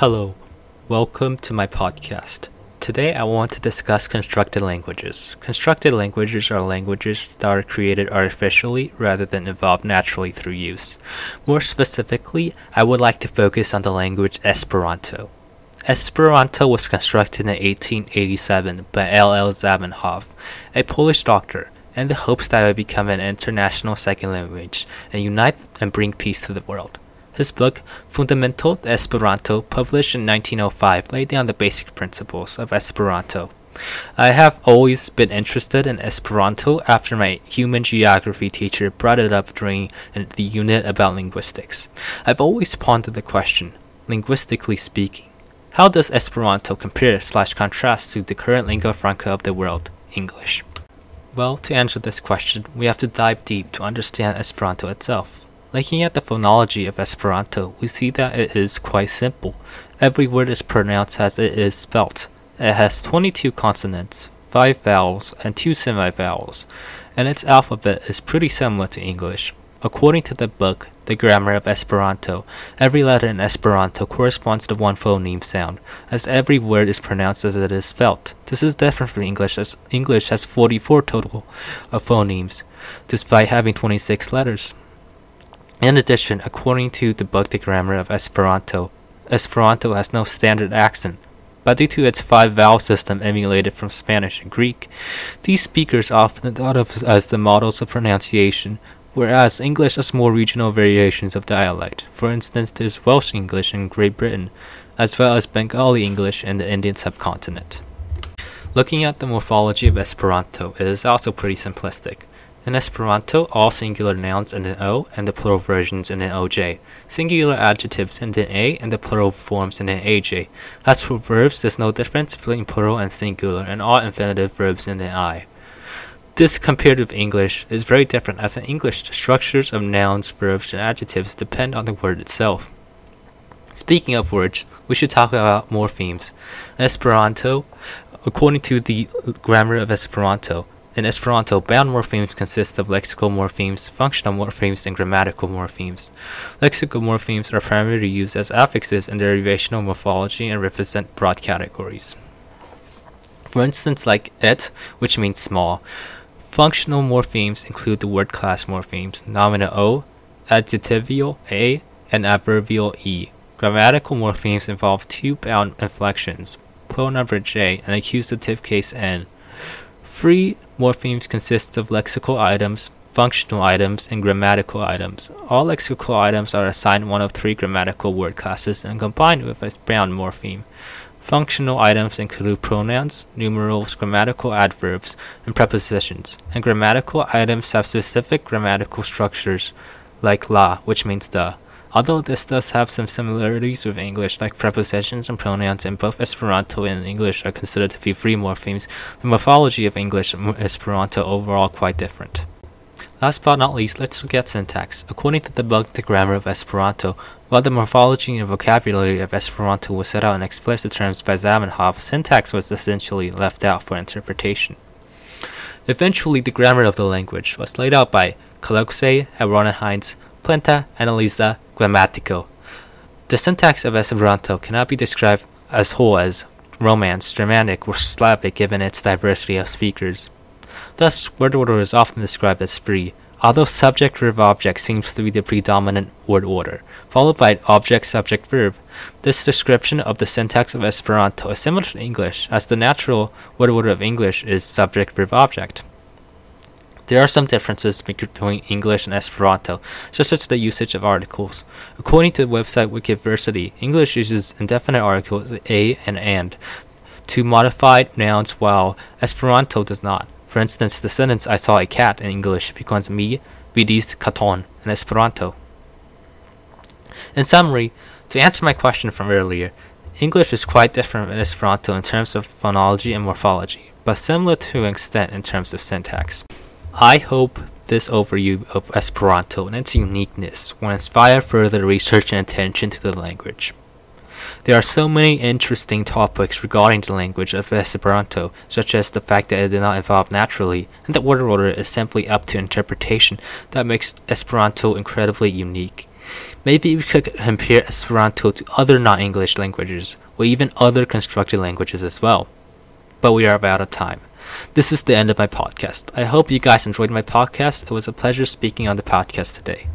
Hello, welcome to my podcast. Today I want to discuss constructed languages. Constructed languages are languages that are created artificially rather than evolved naturally through use. More specifically, I would like to focus on the language Esperanto. Esperanto was constructed in 1887 by L. L. Zamenhof, a Polish doctor, in the hopes that it would become an international second language and unite and bring peace to the world. His book, Fundamento de Esperanto, published in 1905, laid down the basic principles of Esperanto. I have always been interested in Esperanto after my human geography teacher brought it up during the unit about linguistics. I've always pondered the question, linguistically speaking, how does Esperanto compare slash contrast to the current lingua franca of the world, English? Well, to answer this question, we have to dive deep to understand Esperanto itself. Looking at the phonology of Esperanto, we see that it is quite simple. Every word is pronounced as it is spelt. It has 22 consonants, 5 vowels, and 2 semivowels, and its alphabet is pretty similar to English. According to the book, The Grammar of Esperanto, every letter in Esperanto corresponds to one phoneme sound, as every word is pronounced as it is spelt. This is different from English, as English has 44 total of phonemes, despite having 26 letters. In addition, according to the book The Grammar of Esperanto, Esperanto has no standard accent, but due to its five vowel system emulated from Spanish and Greek, these speakers often thought of as the models of pronunciation, whereas English has more regional variations of dialect. For instance, there's Welsh English in Great Britain, as well as Bengali English in the Indian subcontinent. Looking at the morphology of Esperanto, it is also pretty simplistic. In Esperanto, all singular nouns end in O and the plural versions end in OJ. Singular adjectives end in A and the plural forms end in AJ. As for verbs, there's no difference between plural and singular, and all infinitive verbs end in I. This compared with English is very different as in English the structures of nouns, verbs, and adjectives depend on the word itself. Speaking of words, we should talk about morphemes. In Esperanto, according to the grammar of Esperanto, in Esperanto, bound morphemes consist of lexical morphemes, functional morphemes, and grammatical morphemes. Lexical morphemes are primarily used as affixes in derivational morphology and represent broad categories. For instance, like it, which means small. Functional morphemes include the word class morphemes, nominal o, adjectival a, and adverbial e. Grammatical morphemes involve two bound inflections, plural number j, and accusative case n. Free morphemes consist of lexical items, functional items, and grammatical items. All lexical items are assigned one of three grammatical word classes and combined with a bound morpheme. Functional items include pronouns, numerals, grammatical adverbs, and prepositions, and grammatical items have specific grammatical structures, like la, which means the. Although this does have some similarities with English, like prepositions and pronouns in both Esperanto and English are considered to be free morphemes, the morphology of English and Esperanto overall quite different. Last but not least, let's look at syntax. According to the book The Grammar of Esperanto, while the morphology and vocabulary of Esperanto was set out in explicit terms by Zamenhof, syntax was essentially left out for interpretation. Eventually, the grammar of the language was laid out by Kalocsay, and Heinz, Plena, Analiza, Gramatiko. The syntax of Esperanto cannot be described as whole as Romance, Germanic, or Slavic given its diversity of speakers. Thus, word order is often described as free, although subject verb object seems to be the predominant word order, followed by object subject verb. This description of the syntax of Esperanto is similar to English, as the natural word order of English is subject verb object. There are some differences between English and Esperanto, such as the usage of articles. According to the website Wikiversity, English uses indefinite articles a and and to modify nouns while Esperanto does not. For instance, the sentence I saw a cat in English becomes mi vidis katon in Esperanto. In summary, to answer my question from earlier, English is quite different from Esperanto in terms of phonology and morphology, but similar to an extent in terms of syntax. I hope this overview of Esperanto and its uniqueness will inspire further research and attention to the language. There are so many interesting topics regarding the language of Esperanto, such as the fact that it did not evolve naturally, and that word order is simply up to interpretation, that makes Esperanto incredibly unique. Maybe we could compare Esperanto to other non English languages, or even other constructed languages as well. But we are out of time. This is the end of my podcast. I hope you guys enjoyed my podcast. It was a pleasure speaking on the podcast today.